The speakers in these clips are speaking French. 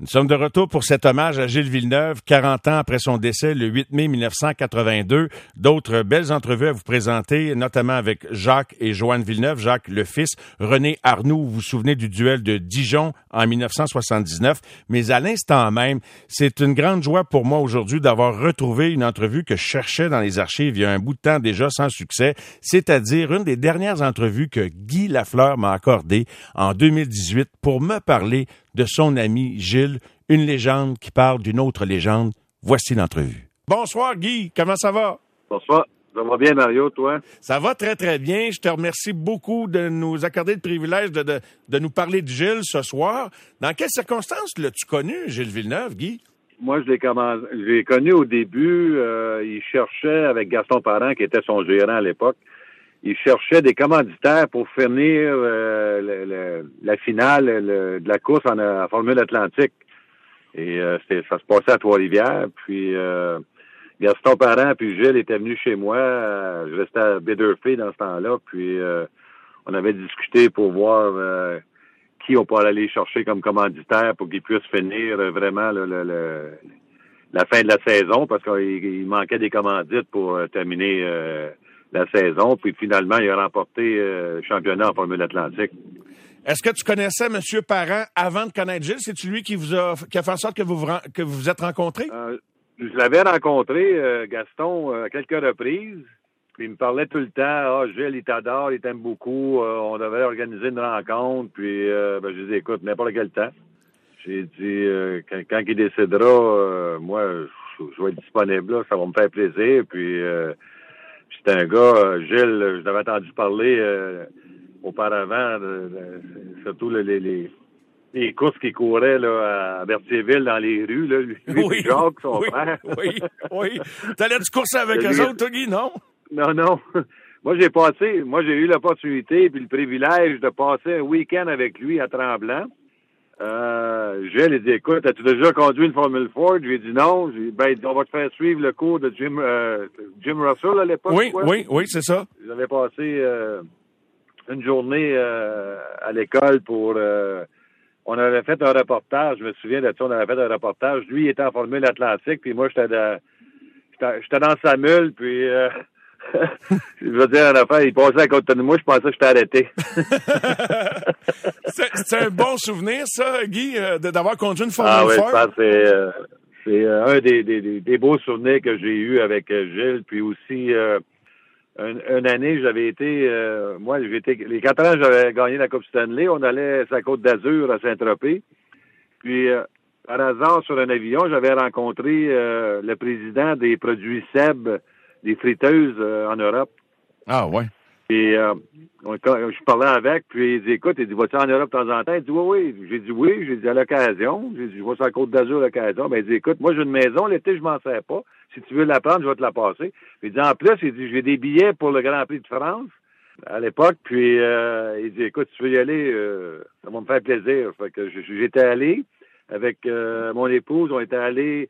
Nous sommes de retour pour cet hommage à Gilles Villeneuve, 40 ans après son décès le 8 mai 1982. D'autres belles entrevues à vous présenter, notamment avec Jacques et Joanne Villeneuve, Jacques le fils, René Arnoux, vous vous souvenez du duel de Dijon en 1979. Mais à l'instant même, c'est une grande joie pour moi aujourd'hui d'avoir retrouvé une entrevue que je cherchais dans les archives il y a un bout de temps déjà sans succès, c'est-à-dire une des dernières entrevues que Guy Lafleur m'a accordée en 2018 pour me parler de son ami Gilles, une légende qui parle d'une autre légende. Voici l'entrevue. Bonsoir Guy, comment ça va? Bonsoir. Ça va bien, Mario, toi? Ça va très, très bien. Je te remercie beaucoup de nous accorder le privilège de, de, nous parler de Gilles ce soir. Dans quelles circonstances l'as-tu connu, Gilles Villeneuve, Guy? Moi, je l'ai, connu au début. Euh, il cherchait avec Gaston Parent, qui était son gérant à l'époque, il cherchait des commanditaires pour finir euh, la finale de la course en, Formule Atlantique. Et euh, ça se passait à Trois-Rivières. Puis euh, Gaston Parent puis Gilles étaient venus chez moi. je restais à Bédurfé dans ce temps-là. Puis on avait discuté pour voir qui on pourrait aller chercher comme commanditaire pour qu'ils puissent finir vraiment la fin de la saison parce qu'il manquait des commandites pour terminer la saison. Puis finalement, il a remporté euh, le championnat en Formule Atlantique. Est-ce que tu connaissais M. Parent avant de connaître Gilles? C'est-tu lui qui vous a qui a fait en sorte que vous vous, que vous, êtes rencontrés? Euh, je l'avais rencontré, euh, Gaston, à quelques reprises. Puis il me parlait tout le temps, ah, Gilles, il t'adore, il t'aime beaucoup, on devait organiser une rencontre. Puis ben, je lui ai dit, écoute, n'importe quel temps. J'ai dit, quand, il décidera, moi, je, vais être disponible, ça va me faire plaisir. Puis c'est un gars, euh, Gilles, je l'avais entendu parler euh, auparavant, surtout les, les, les, courses qui couraient là, à Berthierville dans les rues, là, lui, oui, Jacques, son frère. oui, oui. T'allais du courser avec eux autres, Guy, non? Non, non. Moi, j'ai passé, moi, j'ai eu l'opportunité puis le privilège de passer un week-end avec lui à Tremblant. Euh, Gilles, il dit, écoute, as-tu déjà conduit une Formule Ford? J'ai dit non. J'ai dit, ben, on va te faire suivre le cours de Jim, euh, Jim Russell à l'époque. Oui, oui, oui, c'est ça. J'avais passé euh, une journée euh, à l'école pour... Euh, on avait fait un reportage, je me souviens de ça, on avait fait un reportage. Lui, il était en Formule Atlantique, puis moi, j'étais j'étais dans sa mule, puis je veux dire, en affaire, il passait à côté de moi, je pensais que j'étais arrêté. c'est un bon souvenir, ça, Guy, euh, d'avoir conduit une Formule ah, oui, c'est euh, euh, un des, des, des, beaux souvenirs que j'ai eu avec Gilles. Puis aussi, une, année, j'avais été, moi, j'étais, les quatre ans, j'avais gagné la Coupe Stanley. On allait la Côte d'Azur à Saint-Tropez. Puis, par hasard, sur un avion, j'avais rencontré le président des produits SEB des friteuses euh, en Europe. Ah ouais. Et euh, je parlais avec, puis il dit écoute, il dit vas-tu en Europe de temps en temps? Il dit oui, oui. J'ai dit oui, j'ai dit à l'occasion. J'ai dit je vais sur la côte d'Azur à l'occasion. Mais ben, il dit écoute, moi j'ai une maison, l'été je m'en sers pas. Si tu veux la prendre, je vais te la passer. il dit en plus, il dit j'ai des billets pour le Grand Prix de France à l'époque, puis euh, il dit écoute, tu veux y aller, euh, ça va me faire plaisir. Fait que j'étais allé avec mon épouse, on était allé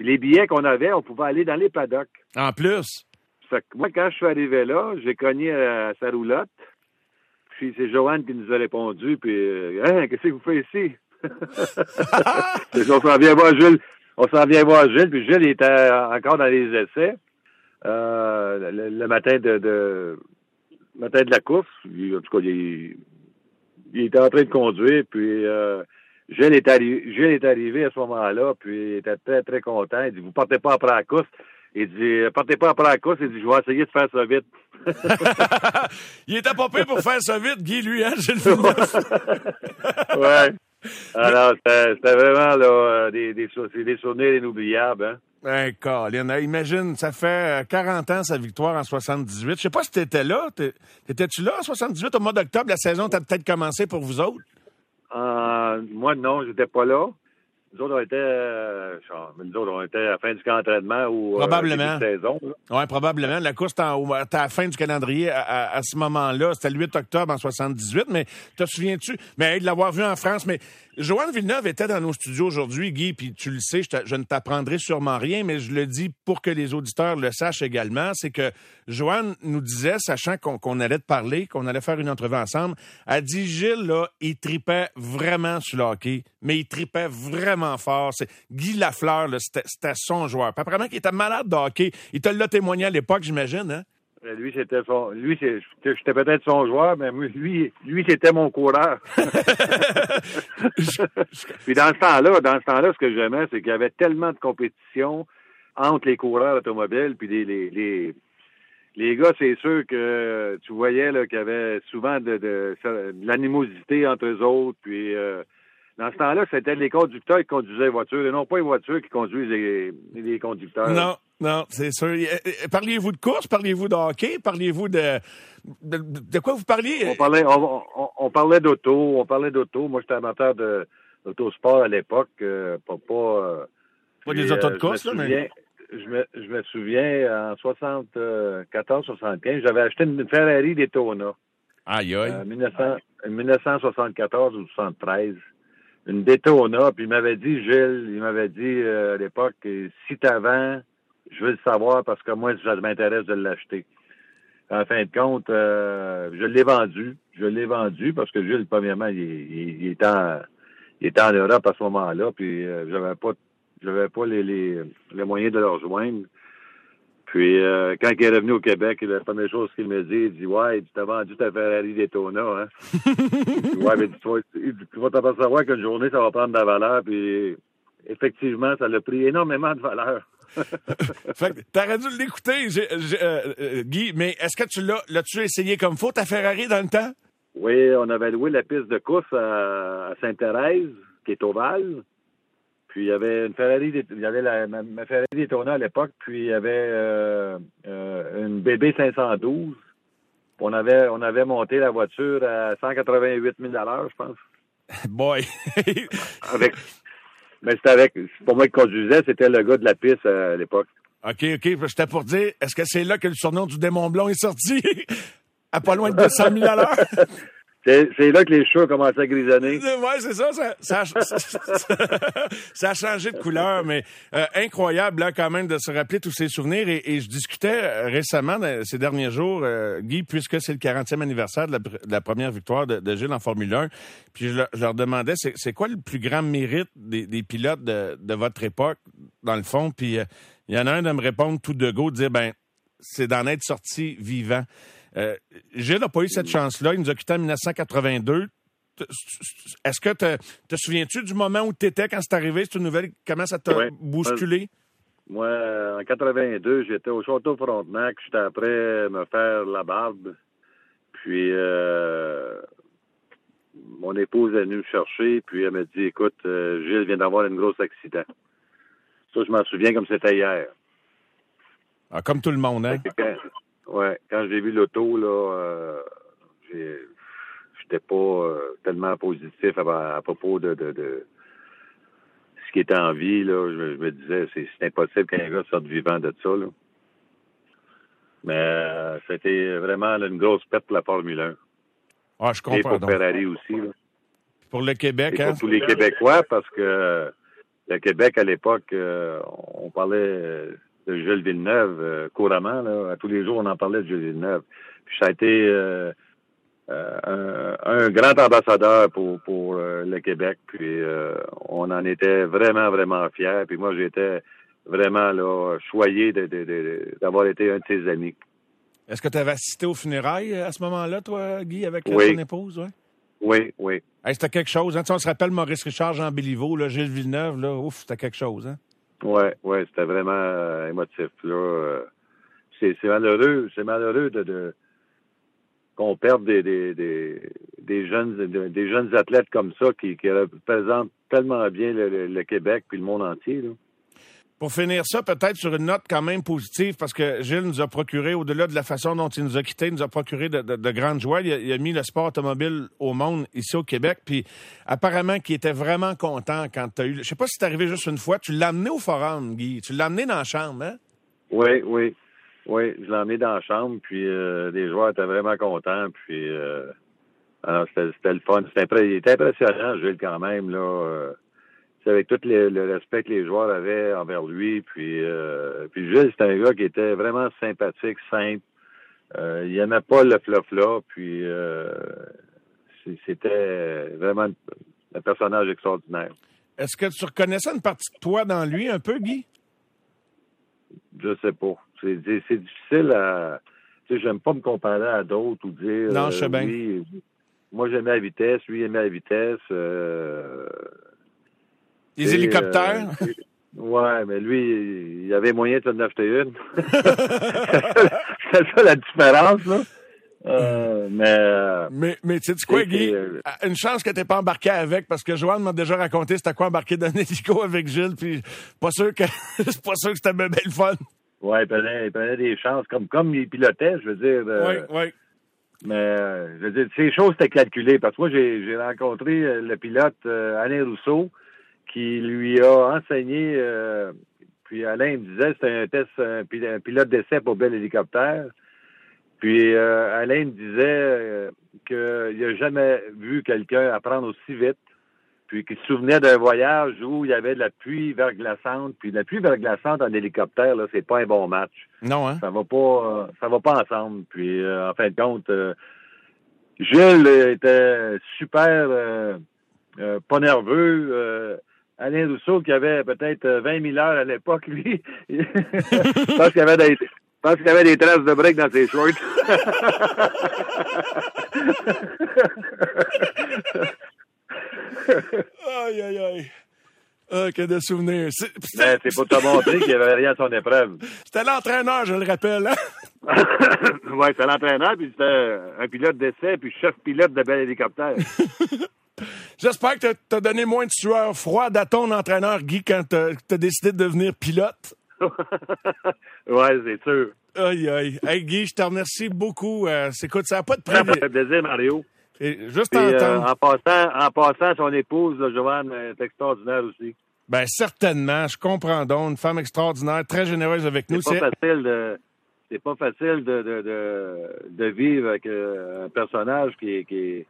les billets qu'on avait, on pouvait aller dans les paddocks. En plus? moi, quand je suis arrivé là, j'ai cogné à sa roulotte. Puis c'est Joanne qui nous a répondu. Puis, euh, hein, qu'est-ce que vous faites ici? on s'en vient voir Jules. On s'en vient voir Gilles. Puis Gilles était encore dans les essais euh, le, matin de, matin de la course. en tout cas, il, était en train de conduire. Puis euh, Gilles est, arrivé, est arrivé à ce moment-là, puis il était très, très content. Il dit, vous partez pas après la course. Il dit, partez pas après la course. Il dit, je vais essayer de faire ça vite. il était pas prêt pour faire ça vite, Guy, lui, hein, Gilles Ouais. Alors, c'était vraiment là, euh, des, des, des souvenirs inoubliables. Hein? Ben, Colin, imagine, ça fait 40 euh, ans sa victoire en 78. Je sais pas si tu étais là. T'étais-tu là en 78 au mois d'octobre? La saison t'a peut-être commencé pour vous autres? Euh, moi, non, j'étais pas là. Nous autres, on était, euh, nous autres, on était à la fin du camp d'entraînement ou euh, probablement. saison. Oui, probablement. La course était à la fin du calendrier à, ce moment-là. C'était le 8 octobre en 78, mais te souviens-tu? Mais de l'avoir vu en France, mais Joanne Villeneuve était dans nos studios aujourd'hui, Guy, puis tu le sais, je, ne t'apprendrai sûrement rien, mais je le dis pour que les auditeurs le sachent également, c'est que Joanne nous disait, sachant qu'on allait te parler, qu'on allait faire une entrevue ensemble, a dit, Gilles, là, il tripait vraiment sur le hockey, mais il tripait vraiment fort. C'est Guy Lafleur, c'était son joueur. Puis apparemment qu'il était malade de hockey. Il te l'a témoigné à l'époque, j'imagine, hein? Euh, lui, c'était son. Lui, j'étais peut-être son joueur, mais lui, lui, c'était mon coureur. Puis dans ce temps-là, dans ce temps-là, ce que j'aimais, c'est qu'il y avait tellement de compétition entre les coureurs automobiles puis les, les, les, les gars, c'est sûr que tu voyais qu'il y avait souvent de, de, l'animosité entre eux autres. Puis euh, dans ce temps-là, c'était les conducteurs qui conduisaient les voitures et non pas les voitures qui conduisent les, les conducteurs. Non, non, c'est sûr. Euh, euh, parliez-vous de course? Parliez-vous de hockey? Parliez-vous de, de, quoi vous parliez? On parlait, on, parlait d'auto. On parlait d'auto. Moi, j'étais amateur de d'autosport à l'époque. Euh, pas, pas, pas des autos de course, là, mais. Je me, je me souviens, en 74-75, j'avais acheté une Ferrari Daytona. Aïe, aïe. En 1974 ou 73 une Daytona, puis il m'avait dit, Gilles, il m'avait dit à l'époque, si t'avais je veux le savoir parce que moi, ça m'intéresse de l'acheter. En fin de compte, euh, je l'ai vendu. Je l'ai vendu parce que Jules, premièrement, il, il, il, était en, il en Europe à ce moment-là, puis euh, j'avais pas j'avais pas les, les, les, moyens de le rejoindre. Puis euh, quand il est revenu au Québec, la première chose qu'il me dit, il dit Ouais, tu t'as vendu ta Ferrari Daytona, hein? ouais, mais tu vas, savoir qu'une journée, ça va prendre de la valeur, puis effectivement, ça a pris énormément de valeur. T'aurais dû l'écouter, euh, euh, Guy, mais est-ce que tu l'as, l'as-tu essayé comme faut, ta Ferrari, dans le temps? Oui, on avait loué la piste de course à, Sainte-Thérèse, qui est ovale. Puis il y avait une Ferrari, il y avait la, ma, Ferrari Daytona à l'époque, puis il y avait euh, une BB 512. On avait, on avait monté la voiture à 188 000 je pense. Boy! avec, mais c'était avec, pour moi qui conduisais, c'était le gars de la piste à l'époque. OK, OK. J'étais pour dire, est-ce que c'est là que le surnom du démon blond est sorti? à pas loin de 200 000 à l'heure? C'est là que les cheveux commencent à grisonner. Oui, c'est ça. Ça, ça, a changé de couleur, mais euh, incroyable là, quand même de se rappeler tous ces souvenirs. Et, je discutais euh, récemment, ces derniers jours, euh, Guy, puisque c'est le 40e anniversaire de la, première victoire de, Gilles en Formule 1, puis je, leur, demandais, c'est quoi le plus grand mérite des, pilotes de, de, votre époque, dans le fond? Puis il y en a un de me répondre tout de go, de dire, ben, c'est d'en être sorti vivant. Euh, Gilles n'a pas eu cette chance-là. Il nous a quittés en 1982. Est-ce que te, te souviens-tu du moment où tu étais quand c'est arrivé, cette nouvelle? Comment ça t'a bousculé? Moi, en 82, j'étais au Château Frontenac. J'étais après me faire la barbe. Puis, euh, mon épouse est venue me chercher. Puis, elle m'a dit, écoute, euh, Gilles vient d'avoir un gros accident. Ça, je m'en souviens comme c'était hier. Ah, comme tout le monde, hein? Ouais, quand j'ai vu l'auto, là, euh, j'étais pas euh, tellement positif à, propos de, de, de, ce qui était en vie. Là. Je, me disais, c'est impossible qu'un gars sorte vivant de ça. Là. Mais euh, c'était vraiment une grosse perte pour la Formule 1. Ah, je comprends. Et pour Ferrari aussi. Là. Pour le Québec, Et hein? Pour tous les Québécois, parce que le Québec, à l'époque, on parlait de Jules Villeneuve euh, couramment. Là. À tous les jours, on en parlait de Jules Villeneuve. Puis ça a été euh, euh, un, grand ambassadeur pour, pour le Québec. Puis on en était vraiment, vraiment fiers. Puis moi, j'étais vraiment là, choyé d'avoir été un de ses amis. Est-ce que tu avais assisté aux funérailles à ce moment-là, toi, Guy, avec ton épouse? Ouais? Oui, oui. c'était quelque chose. Hein? on se rappelle Maurice Richard, Jean Béliveau, là, Gilles Villeneuve, là, ouf, c'était quelque chose. Hein? Ouais, ouais, c'était vraiment euh, émotif. Là, euh, c'est, malheureux, c'est malheureux de, de qu'on perde des, des, des, des jeunes des jeunes athlètes comme ça qui, qui représentent tellement bien le, le Québec puis le monde entier. Là. Pour finir ça, peut-être sur une note quand même positive, parce que Gilles nous a procuré, au-delà de la façon dont il nous a quittés, il nous a procuré de, de, grandes joies. Il a, mis le sport automobile au monde ici au Québec. Puis apparemment qu'il était vraiment content quand tu as eu. Je sais pas si c'est arrivé juste une fois. Tu l'as amené au forum, Guy. Tu l'as amené dans la chambre, hein? Oui, oui. Oui, je l'ai amené dans la chambre, puis euh, les joueurs étaient vraiment contents. Puis euh, alors c'était le fun. C'était impressionnant, Gilles, quand même. là. Euh, avec tout le, respect que les joueurs avaient envers lui. Puis, euh, puis Gilles, c'était un gars qui était vraiment sympathique, simple. Euh, il n'aimait pas le fluff-là. Puis euh, c'était vraiment un personnage extraordinaire. Est-ce que tu reconnaissais une partie de toi dans lui un peu, Guy? Je sais pas. C'est difficile à. Tu sais, j'aime pas me comparer à d'autres ou dire. Non, je sais bien. lui, moi, j'aimais la vitesse, lui aimait la vitesse. Euh, Et, hélicoptères? euh, ouais, mais lui, il avait moyen de te neuf une. C'est ça la différence, là. Euh, mais. euh, Mais, mais tu sais quoi, Guy? euh, Une chance que t'es pas embarqué avec, parce que Joanne m'a déjà raconté c'était quoi embarquer dans un hélico avec Gilles, puis pas sûr que c'est pas sûr que c'était bien le fun. ouais, il prenait, il prenait des chances, comme, comme il pilotait, je veux dire. euh, Oui, oui. Mais je veux dire, ces choses étaient calculées. Parce que moi, j'ai rencontré le pilote Alain Rousseau qui lui a enseigné. euh, puis Alain me disait c'était un test, un, pil- un pilote d'essai pour Bell Hélicoptère. Puis euh, Alain me disait euh, qu'il n'a jamais vu quelqu'un apprendre aussi vite. Puis qu'il se souvenait d'un voyage où il y avait de la pluie verglaçante. Puis la pluie verglaçante en hélicoptère, là, c'est pas un bon match Non, hein? ça va pas ça va pas ensemble puis euh, en fin de compte Gilles euh, était super pas nerveux Alain Rousseau qui avait peut-être euh, 20 000 heures à l'époque lui je pense qu'il avait des je pense qu'il y avait des traces de break dans ses shorts Aïe, aïe, aïe. Ah, que de souvenirs. C'est- c'est pour te montrer qu'il y avait rien à son épreuve C'était l'entraîneur, je le rappelle. Hein? ouais c'était l'entraîneur puis c'était un pilote d'essai puis chef pilote de bel hélicoptère J'espère que t'as- donné moins de sueur froide à ton entraîneur, Guy, quand t'as as décidé de devenir pilote. ouais c'est sûr Aïe, aïe. Hey, Guy, je te remercie beaucoup. Euh, écoute, ça n'a pas de ça prix. fait plaisir Mario Et Juste Puis, euh, en passant, en passant, son épouse, là, Joanne, est extraordinaire aussi. Ben, certainement. Je comprends donc. Une femme extraordinaire, très généreuse avec nous. C'est pas facile de, c'est pas facile de, de, de, de vivre avec euh, un personnage qui qui est,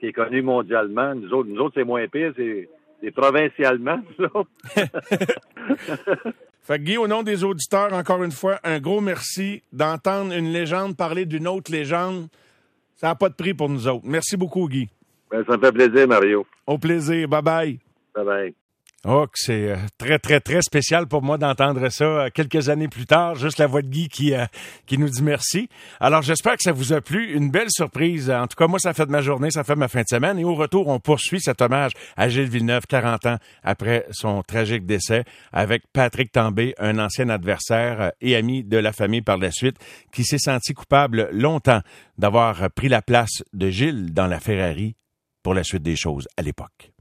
qui est connu mondialement. Nous autres, nous autres, c'est moins pire, c'est, c'est provincialement, nous autres. Fait que Guy, au nom des auditeurs, encore une fois, un gros merci d'entendre une légende parler d'une autre légende. Ça n'a pas de prix pour nous autres. Merci beaucoup, Guy. Ben, ça me fait plaisir, Mario. Au plaisir. Bye bye. Oh, c'est euh, très, très, très spécial pour moi d'entendre ça euh, quelques années plus tard. Juste la voix de Guy qui, euh, qui nous dit merci. Alors, j'espère que ça vous a plu. Une belle surprise. En tout cas, moi, ça fait de ma journée, ça fait de ma fin de semaine. Et au retour, on poursuit cet hommage à Gilles Villeneuve, 40 ans après son tragique décès, avec Patrick Tambay, un ancien adversaire euh, et ami de la famille par la suite, qui s'est senti coupable longtemps d'avoir pris la place de Gilles dans la Ferrari pour la suite des choses à l'époque.